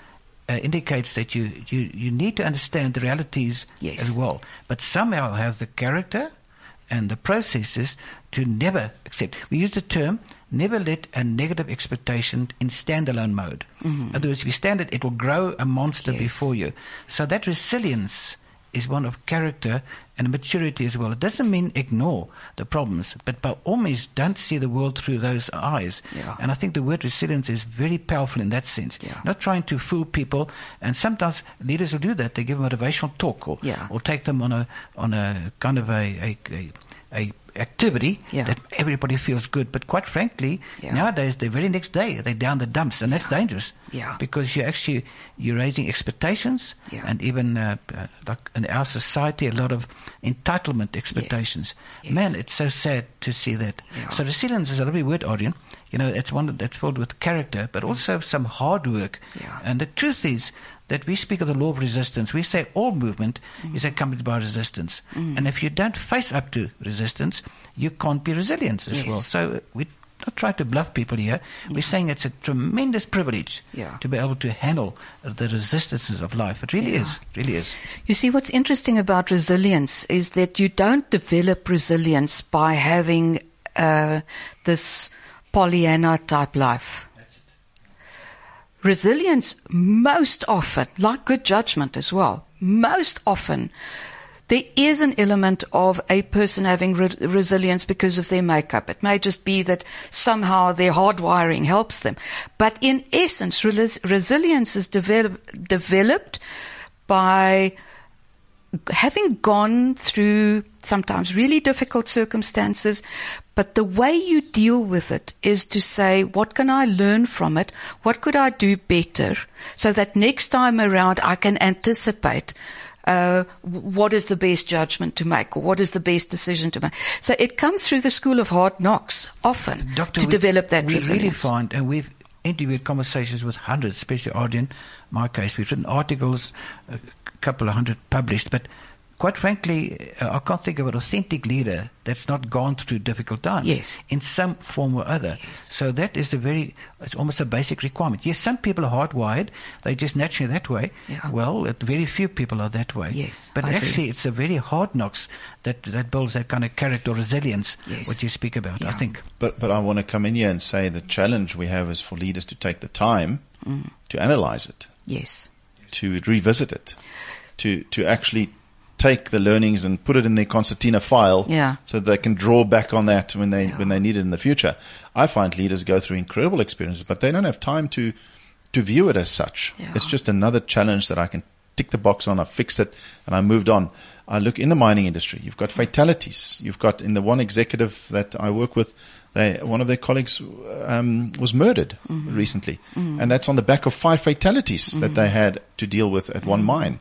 S4: uh, indicates that you, you, you need to understand the realities
S3: Yes.
S4: as well, but somehow have the character and the processes to never accept. We use the term never let a negative expectation in standalone mode. Mm-hmm. In other words, if you stand it, it will grow a monster
S3: Yes.
S4: before you. So that resilience is one of character and maturity as well. It doesn't mean ignore the problems, but by all means don't see the world through those eyes.
S3: Yeah.
S4: And I think the word resilience is very powerful in that sense.
S3: Yeah.
S4: Not trying to fool people, and sometimes leaders will do that. They give a motivational talk or,
S3: Yeah.
S4: or take them on a on a kind of a a, a, a activity
S3: Yeah.
S4: that everybody feels good. But quite frankly,
S3: Yeah.
S4: nowadays the very next day they're down the dumps, and that's dangerous.
S3: Yeah.
S4: Because you're actually you're raising expectations,
S3: Yeah.
S4: and even uh, uh, like in our society, a lot of entitlement expectations.
S3: Yes.
S4: Man, it's so sad to see that.
S3: Yeah.
S4: So resilience is a lovely word, Adriaan. You know, it's one that's filled with character, but also some hard work.
S3: Yeah.
S4: And the truth is that we speak of the law of resistance. We say all movement is mm. accompanied by resistance. Mm. And if you don't face up to resistance, you can't be resilient as
S3: Yes.
S4: well. So uh, we not try to bluff people here. We're saying it's a tremendous privilege
S3: Yeah.
S4: to be able to handle the resistances of life. It really
S3: Yeah.
S4: is. It really is.
S3: You see, what's interesting about resilience is that you don't develop resilience by having uh, this Pollyanna type life. Resilience, most often, like good judgment as well, most often, there is an element of a person having re- resilience because of their makeup. It may just be that somehow their hardwiring helps them. But in essence, relis- resilience is develop- developed by having gone through sometimes really difficult circumstances, but the way you deal with it is to say, what can I learn from it? What could I do better so that next time around I can anticipate uh, what is the best judgment to make or what is the best decision to make. So it comes through the school of hard knocks often
S4: Doctor,
S3: to
S4: we-
S3: develop that
S4: we
S3: resilience.
S4: really find, and we've interviewed conversations with hundreds, especially Adriaan, my case. We've written articles, a couple of hundred published, but quite frankly, uh, I can't think of an authentic leader that's not gone through difficult times.
S3: Yes.
S4: In some form or other. So that is a very, it's almost a basic requirement. Yes, some people are hardwired. They're just naturally that way.
S3: Yeah.
S4: Well, very few people are that way.
S3: Yes,
S4: But
S3: I agree.
S4: actually, it's a very hard knocks that, that builds that kind of character resilience,
S3: Yes.
S4: what you speak about, I think.
S2: But but I want to come in here and say the challenge we have is for leaders to take the time
S3: Mm.
S2: to analyze it,
S3: Yes.
S2: to revisit it, to to actually take the learnings and put it in their concertina file,
S3: Yeah.
S2: so they can draw back on that when they
S3: Yeah.
S2: when they need it in the future. I find leaders go through incredible experiences, but they don't have time to to view it as such.
S3: Yeah.
S2: It's just another challenge that I can tick the box on, I fixed it, and I moved on. I look in the mining industry. You've got fatalities. You've got in the one executive that I work with, they, one of their colleagues um, was murdered
S3: Mm-hmm.
S2: recently, and that's on the back of five fatalities that they had to deal with at one mine.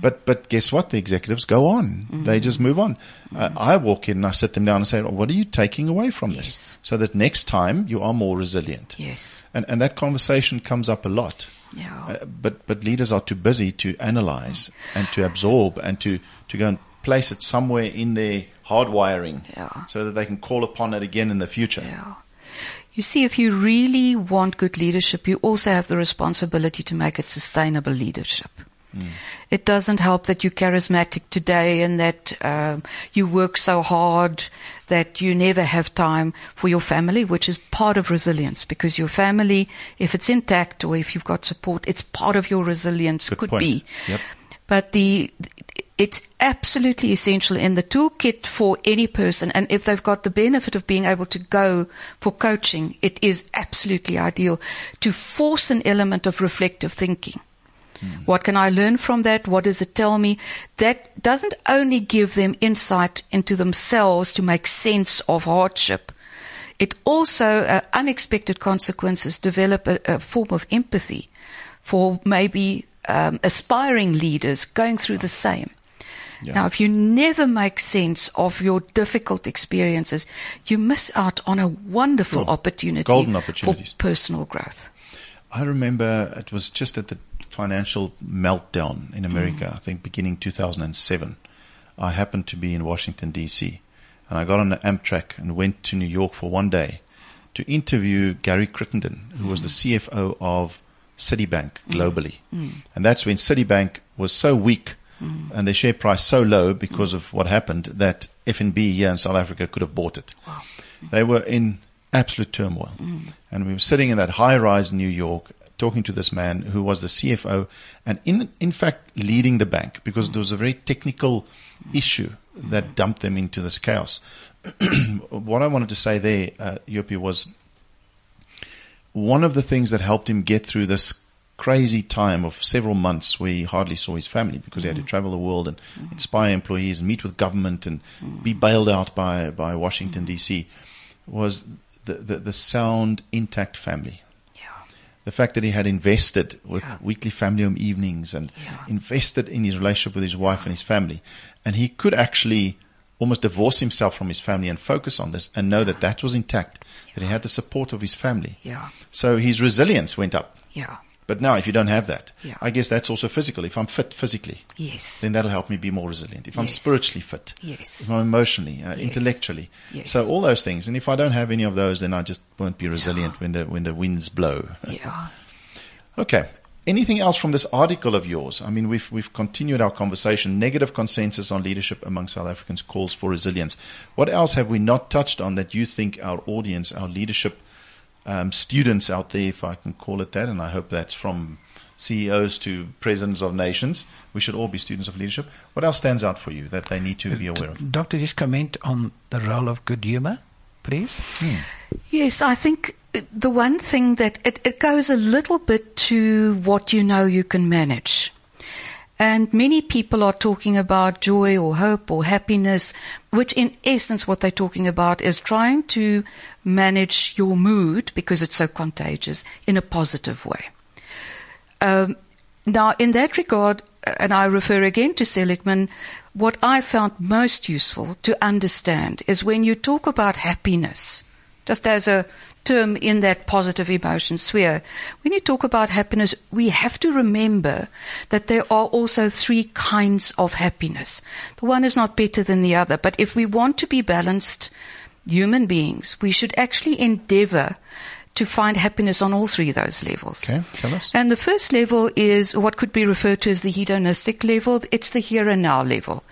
S2: But but guess what? The executives go on. They just move on. Uh, I walk in and I sit them down and say, "What are you taking away from this?" So that next time you are more resilient.
S3: Yes.
S2: And and that conversation comes up a lot.
S3: Yeah.
S2: Uh, but but leaders are too busy to analyze and to absorb and to to go and place it somewhere in their hardwiring,
S3: Yeah.
S2: so that they can call upon it again in the future.
S3: Yeah. You see, if you really want good leadership, you also have the responsibility to make it sustainable leadership. It doesn't help that you're charismatic today and that um, you work so hard that you never have time for your family, which is part of resilience because your family, if it's intact or if you've got support, it's part of your resilience.
S2: Good
S3: could
S2: point.
S3: be.
S2: Yep.
S3: But the, it's absolutely essential in the toolkit for any person. And if they've got the benefit of being able to go for coaching, it is absolutely ideal to force an element of reflective thinking. What can I learn from that? What does it tell me? That doesn't only give them insight into themselves to make sense of hardship. It also, uh, unexpected consequences develop a, a form of empathy for maybe um, aspiring leaders going through the same.
S2: Yeah.
S3: Now, if you never make sense of your difficult experiences, you miss out on a wonderful
S2: Sure.
S3: opportunity
S2: Golden opportunities.
S3: for
S2: opportunities.
S3: personal growth.
S2: I remember it was just at the financial meltdown in America, I think beginning 2007. I happened to be in Washington DC and I got on the Amtrak and went to New York for one day to interview Gary Crittenden, who was the CFO of Citibank globally. Mm. And that's when Citibank was so weak mm. and their share price so low because of what happened that FNB here in South Africa could have bought it. They were in absolute turmoil. Mm. And we were sitting in that high rise in New York talking to this man who was the CFO and in, in fact leading the bank because there was a very technical issue that dumped them into this chaos. what I wanted to say there, uh, Jopie, was one of the things that helped him get through this crazy time of several months where he hardly saw his family because he had to mm-hmm. travel the world and mm-hmm. inspire employees and meet with government and mm-hmm. be bailed out by, by Washington DC was the, the, the sound intact family.
S3: Yeah.
S2: The fact that he had invested with
S3: Yeah.
S2: weekly family home evenings and
S3: Yeah.
S2: invested in his relationship with his wife and his family. And he could actually almost divorce himself from his family and focus on this and know that that was intact, that he had the support of his family.
S3: Yeah.
S2: So his resilience went up.
S3: Yeah.
S2: But now if you don't have that,
S3: Yeah.
S2: I guess that's also physical. If I'm fit physically,
S3: Yes.
S2: then that'll help me be more resilient. If I'm spiritually fit,
S3: Yes.
S2: if I'm emotionally, uh,
S3: Yes.
S2: intellectually,
S3: Yes.
S2: so all those things. And if I don't have any of those, then I just won't be resilient when the when the winds blow.
S3: Yeah.
S2: Okay. Anything else from this article of yours? I mean, we've we've continued our conversation. Negative consensus on leadership among South Africans calls for resilience. What else have we not touched on that you think our audience, our leadership um, students out there, if I can call it that, and I hope that's from CEOs to presidents of nations, we should all be students of leadership. What else stands out for you that they need to be aware of?
S4: Doctor, just comment on the role of good humor, please.
S3: Yes, I think the one thing that it, it goes a little bit to what you know you can manage. And many people are talking about joy or hope or happiness, which in essence what they're talking about is trying to manage your mood because it's so contagious in a positive way. Um, now, in that regard, and I refer again to Seligman, what I found most useful to understand is when you talk about happiness, just as a term in that positive emotion sphere, when you talk about happiness, we have to remember that there are also three kinds of happiness. The one is not better than the other, but if we want to be balanced human beings, we should actually endeavor to find happiness on all three of those levels.
S2: Okay, tell us.
S3: And the first level is what could be referred to as the hedonistic level. It's the here and now level.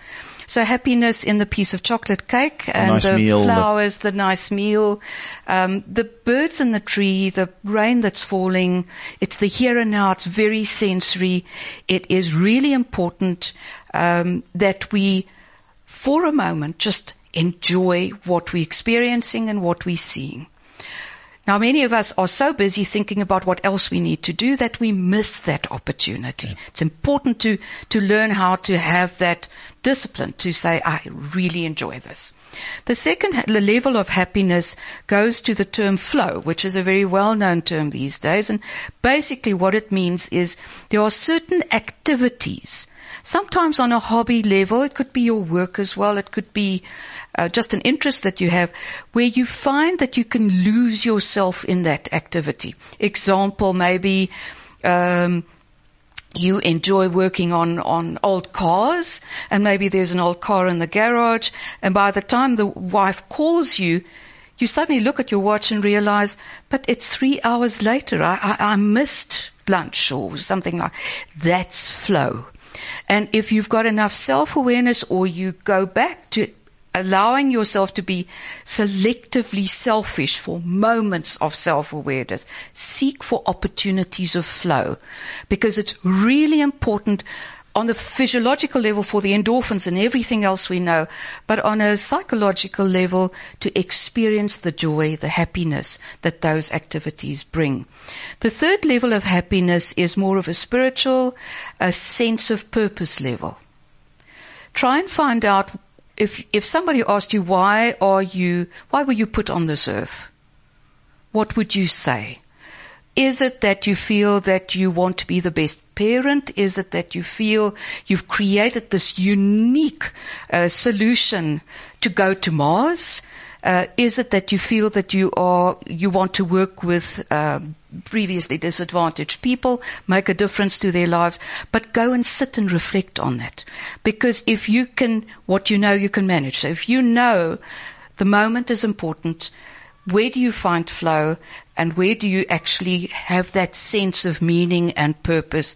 S3: So happiness in the piece of chocolate cake and
S2: nice
S3: the
S2: meal, the-
S3: flowers, the nice meal, um, the birds in the tree, the rain that's falling. It's the here and now. It's very sensory. It is really important um, that we, for a moment, just enjoy what we're experiencing and what we're seeing. Now, many of us are so busy thinking about what else we need to do that we miss that opportunity. Yeah. It's important to, to learn how to have that discipline to say, I really enjoy this. The second level of happiness goes to the term flow, which is a very well-known term these days. And basically what it means is there are certain activities sometimes on a hobby level. It could be your work as well. It could be uh, just an interest that you have where you find that you can lose yourself in that activity. Example, maybe, um, you enjoy working on, on old cars and maybe there's an old car in the garage and by the time the wife calls you, you suddenly look at your watch and realize, but it's three hours later. I, I, I missed lunch or something like that's flow. And if you've got enough self-awareness or you go back to allowing yourself to be selectively selfish for moments of self-awareness, seek for opportunities of flow because it's really important on the physiological level for the endorphins and everything else we know, but on a psychological level to experience the joy, the happiness that those activities bring. The third level of happiness is more of a spiritual, a sense of purpose level. Try and find out if, if somebody asked you, why are you, why were you put on this earth? What would you say? Is it that you feel that you want to be the best parent? Is it that you feel you've created this unique uh, solution to go to Mars? Uh, is it that you feel that you are you want to work with uh, previously disadvantaged people, make a difference to their lives, but go and sit and reflect on that. Because if you can, what you know, you can manage. So if you know the moment is important, where do you find flow and where do you actually have that sense of meaning and purpose?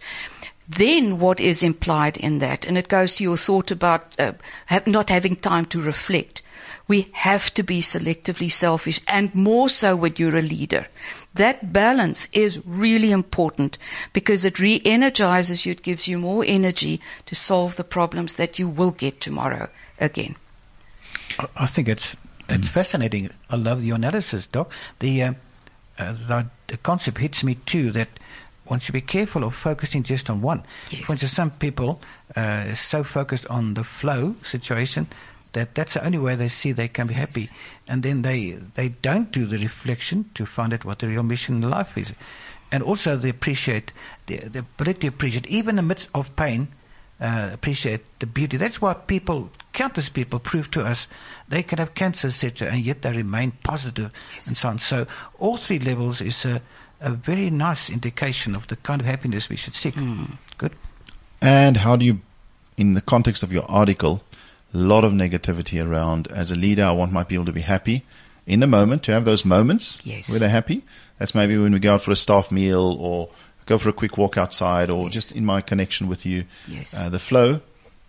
S3: Then what is implied in that? And it goes to your thought about uh, have, not having time to reflect. We have to be selectively selfish and more so when you're a leader. That balance is really important because it re-energizes you. It gives you more energy to solve the problems that you will get tomorrow again.
S4: I think it's it's fascinating. I love your analysis, Doc. The, uh, uh, the, the concept hits me too that one should be careful of focusing just on one.
S3: Yes.
S4: For instance, some people uh, are so focused on the flow situation that that's the only way they see they can be happy, yes. and then they they don't do the reflection to find out what the real mission in life is, and also they appreciate the, the ability to appreciate even amidst of pain uh, appreciate the beauty. That's why people, countless people, prove to us they can have cancer, etc., and yet they remain positive yes. and so on. So all three levels is a, a very nice indication of the kind of happiness we should seek. Mm. Good.
S2: And how do you, in the context of your article, a lot of negativity around as a leader, I want my people to be happy in the moment, to have those moments
S3: yes.
S2: where they're happy. That's maybe when we go out for a staff meal or go for a quick walk outside or yes. just in my connection with you.
S3: Yes.
S2: Uh, the flow.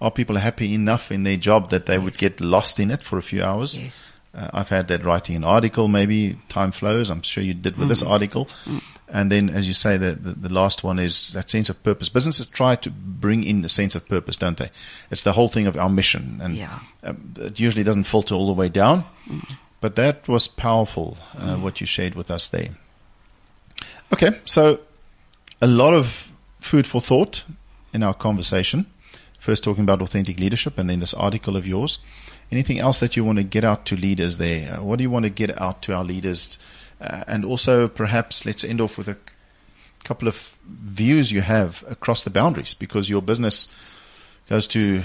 S2: Are people happy enough in their job that they yes. would get lost in it for a few hours?
S3: Yes.
S2: Uh, I've had that writing an article, maybe time flows. I'm sure you did with mm. this article. Mm. And then, as you say, the, the, the, last one is that sense of purpose. Businesses try to bring in the sense of purpose, don't they? It's the whole thing of our mission. And
S3: yeah.
S2: um, it usually doesn't filter all the way down. Mm. But that was powerful, uh, mm. what you shared with us there. Okay. So a lot of food for thought in our conversation. First talking about authentic leadership and then this article of yours. Anything else that you want to get out to leaders there? Uh, what do you want to get out to our leaders? Uh, and also perhaps let's end off with a couple of views you have across the boundaries because your business goes to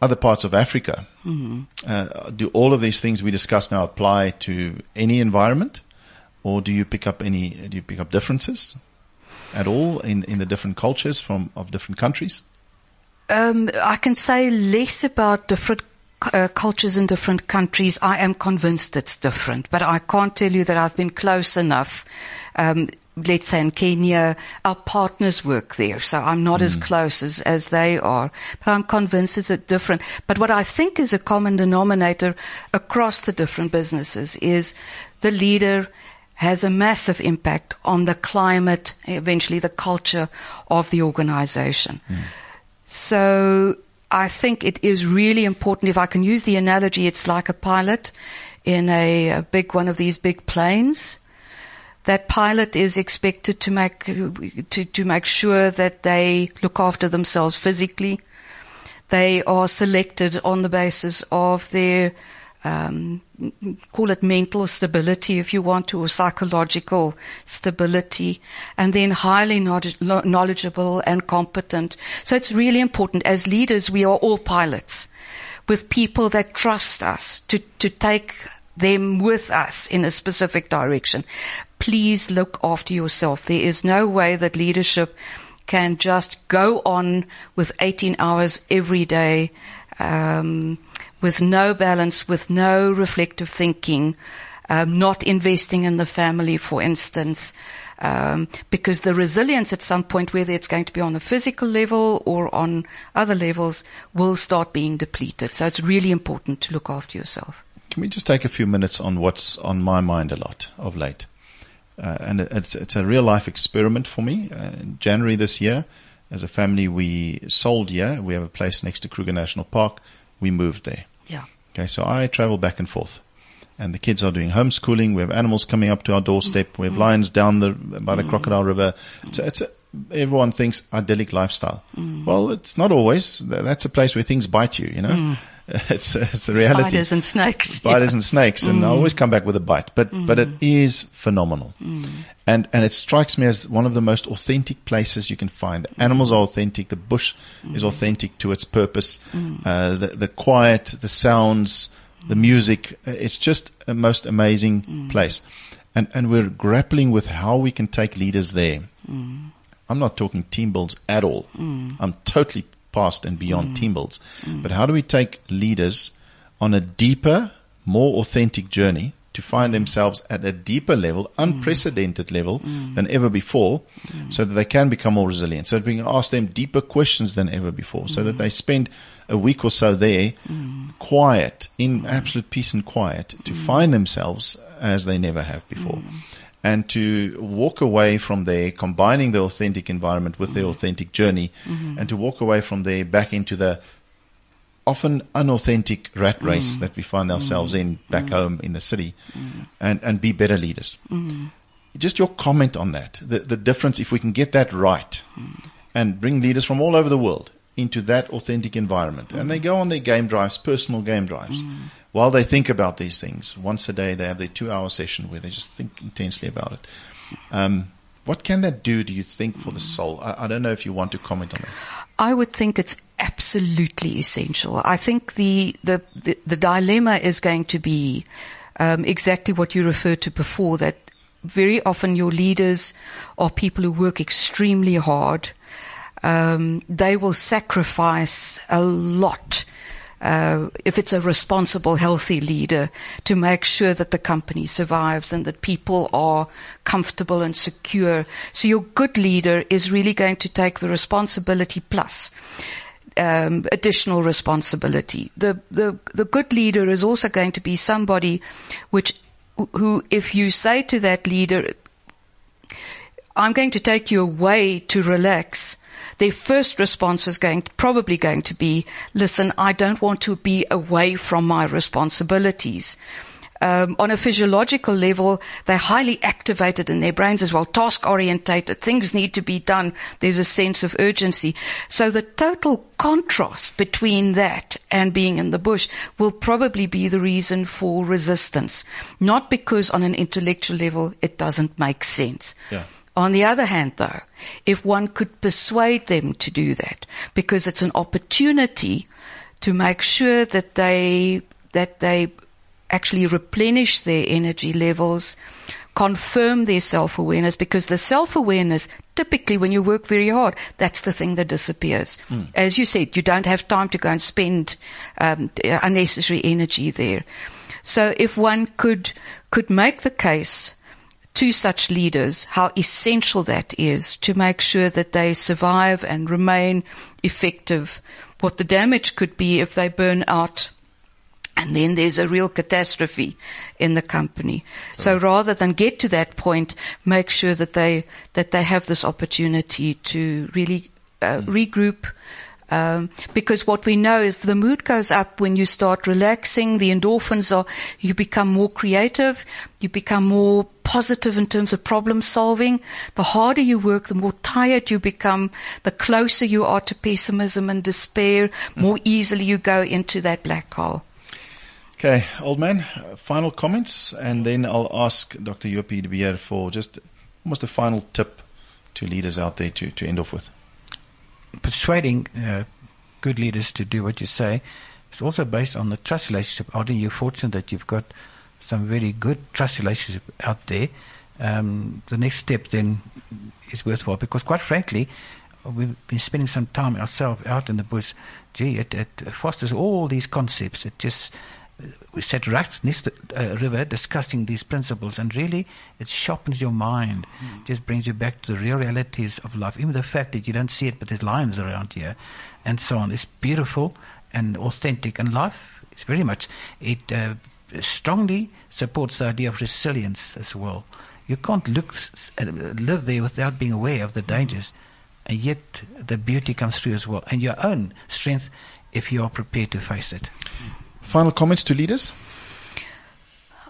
S2: other parts of Africa. Mm-hmm. Uh, do all of these things we discuss now apply to any environment, or do you pick up any? Do you pick up differences? at all in, in the different cultures from of different countries?
S3: Um, I can say less about different uh, cultures in different countries. I am convinced it's different, but I can't tell you that I've been close enough. Um, let's say in Kenya, our partners work there, so I'm not mm. as hmm. close as, as they are, but I'm convinced it's different. But what I think is a common denominator across the different businesses is the leader has a massive impact on the climate, eventually the culture of the organization. Mm. So I think it is really important. If I can use the analogy, it's like a pilot in a, a big one of these big planes. That pilot is expected to make, to, to make sure that they look after themselves physically. They are selected on the basis of their um, call it mental stability if you want to, or psychological stability, and then highly knowledgeable and competent. So it's really important. As leaders, we are all pilots with people that trust us to, to take them with us in a specific direction. Please look after yourself. There is no way that leadership can just go on with 18 hours every day, um, with no balance, with no reflective thinking, um, not investing in the family, for instance, um, because the resilience at some point, whether it's going to be on the physical level or on other levels, will start being depleted. So it's really important to look after yourself.
S2: Can we just take a few minutes on what's on my mind a lot of late? Uh, and it's, it's a real life experiment for me. Uh, in January this year, as a family, we sold here. We have a place next to Kruger National Park. We moved there.
S3: Yeah.
S2: Okay, so I travel back and forth. And the kids are doing homeschooling. We have animals coming up to our doorstep. We have mm. lions down the by the mm. Crocodile River. It's a, it's a, everyone thinks idyllic lifestyle. Mm. Well, it's not always. That's a place where things bite you. You know, mm. it's it's the reality.
S3: Spiders and snakes.
S2: Spiders yeah. and snakes, and I mm. always come back with a bite. But mm. but it is phenomenal. Mm. And, and it strikes me as one of the most authentic places you can find. The animals are authentic. The bush is authentic to its purpose. Uh, the, the quiet, the sounds, the music. Uh, it's just a most amazing place. And, and we're grappling with how we can take leaders there. I'm not talking team builds at all. I'm totally past and beyond team builds. But how do we take leaders on a deeper, more authentic journey to find themselves at a deeper level, unprecedented level mm. than ever before, mm. so that they can become more resilient. So that we can ask them deeper questions than ever before, so that they spend a week or so there, quiet, in absolute peace and quiet, to find themselves as they never have before. And to walk away from there, combining the authentic environment with the mm-hmm. authentic journey, mm-hmm. and to walk away from there back into the often unauthentic rat mm-hmm. race mm. that we find ourselves mm. in back mm. home in the city and, and be better leaders. Just your comment on that, the, the difference, if we can get that right and bring leaders from all over the world into that authentic environment. And they go on their game drives, personal game drives, while they think about these things. Once a day, they have their two hour session where they just think intensely about it. Um, what can that do, do you think, for the soul? I, I don't know if you want to comment on that.
S3: I would think it's absolutely essential. I think the the the, the dilemma is going to be um, exactly what you referred to before. That very often your leaders are people who work extremely hard. Um, they will sacrifice a lot uh, if it's a responsible, healthy leader, to make sure that the company survives and that people are comfortable and secure. So your good leader is really going to take the responsibility plus. Um, additional responsibility. The, the, the good leader is also going to be somebody which, who, if you say to that leader, I'm going to take you away to relax, their first response is going probably going to be, listen, I don't want to be away from my responsibilities. Um, on a physiological level, they're highly activated in their brains as well, task orientated. Things need to be done. There's a sense of urgency. So the total contrast between that and being in the bush will probably be the reason for resistance. Not because on an intellectual level it doesn't make sense.
S2: Yeah.
S3: On the other hand though, if one could persuade them to do that, because it's an opportunity to make sure that they, that they actually replenish their energy levels, confirm their self-awareness, because the self-awareness, typically when you work very hard, that's the thing that disappears. Mm. As you said, you don't have time to go and spend um, unnecessary energy there. So if one could, could make the case to such leaders how essential that is to make sure that they survive and remain effective. What the damage could be if they burn out and then there's a real catastrophe in the company. So rather than get to that point, make sure that they, that they have this opportunity to really uh, mm. regroup, Um, because what we know, if the mood goes up when you start relaxing, the endorphins are, you become more creative, you become more positive in terms of problem solving. The harder you work, the more tired you become, the closer you are to pessimism and despair, more easily you go into that black hole.
S2: Okay, old man, uh, final comments, and then I'll ask Dr. Jopie de Beer for just almost a final tip to leaders out there to, to end off with
S4: persuading uh, good leaders to do what you say is also based on the trust relationship. Adriaan, you're fortunate that you've got some very good trust relationship out there. Um, the next step then is worthwhile because, quite frankly, we've been spending some time ourselves out in the bush. Gee, it, it fosters all these concepts. It just we sat right next to river discussing these principles, and really it sharpens your mind, mm. just brings you back to the real realities of life. Even the fact that you don't see it, but there's lions around here, and so on. It's beautiful and authentic, and life is very much it uh, strongly supports the idea of resilience as well. You can't look uh, live there without being aware of the dangers, and yet the beauty comes through as well, and your own strength if you are prepared to face it. Mm.
S2: Final comments to leaders?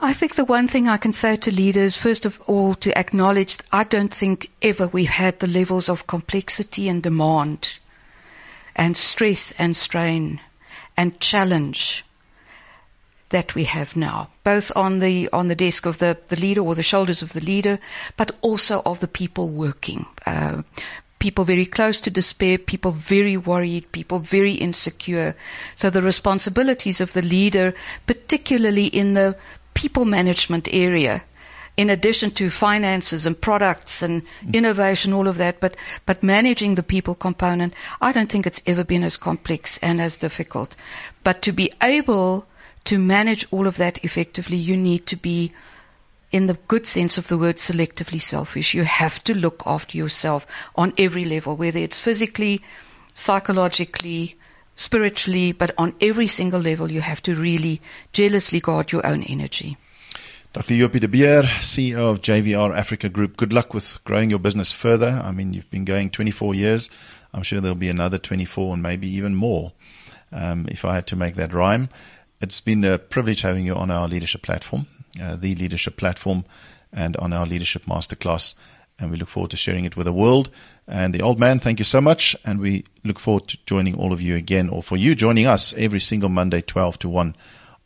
S3: I think the one thing I can say to leaders, first of all, to acknowledge, I don't think ever we've had the levels of complexity and demand and stress and strain and challenge that we have now, both on the on the desk of the, the leader or the shoulders of the leader, but also of the people working. Uh, people very close to despair, people very worried, people very insecure. So the responsibilities of the leader, particularly in the people management area, in addition to finances and products and mm. innovation, all of that, but, but managing the people component, I don't think it's ever been as complex and as difficult. But to be able to manage all of that effectively, you need to be in the good sense of the word, selectively selfish. You have to look after yourself on every level, whether it's physically, psychologically, spiritually, but on every single level, you have to really jealously guard your own energy.
S2: Dr. Jopie de Beer, CEO of JvR Africa Group. Good luck with growing your business further. I mean, you've been going 24 years. I'm sure there'll be another 24 and maybe even more, um, if I had to make that rhyme. It's been a privilege having you on our leadership platform. Uh, the leadership platform and on our leadership masterclass. And we look forward to sharing it with the world. And the old man, thank you so much. And we look forward to joining all of you again or for you joining us every single Monday, 12 to 1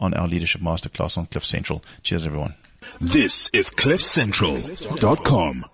S2: on our leadership masterclass on Cliff Central. Cheers, everyone.
S1: This is CliffCentral.com.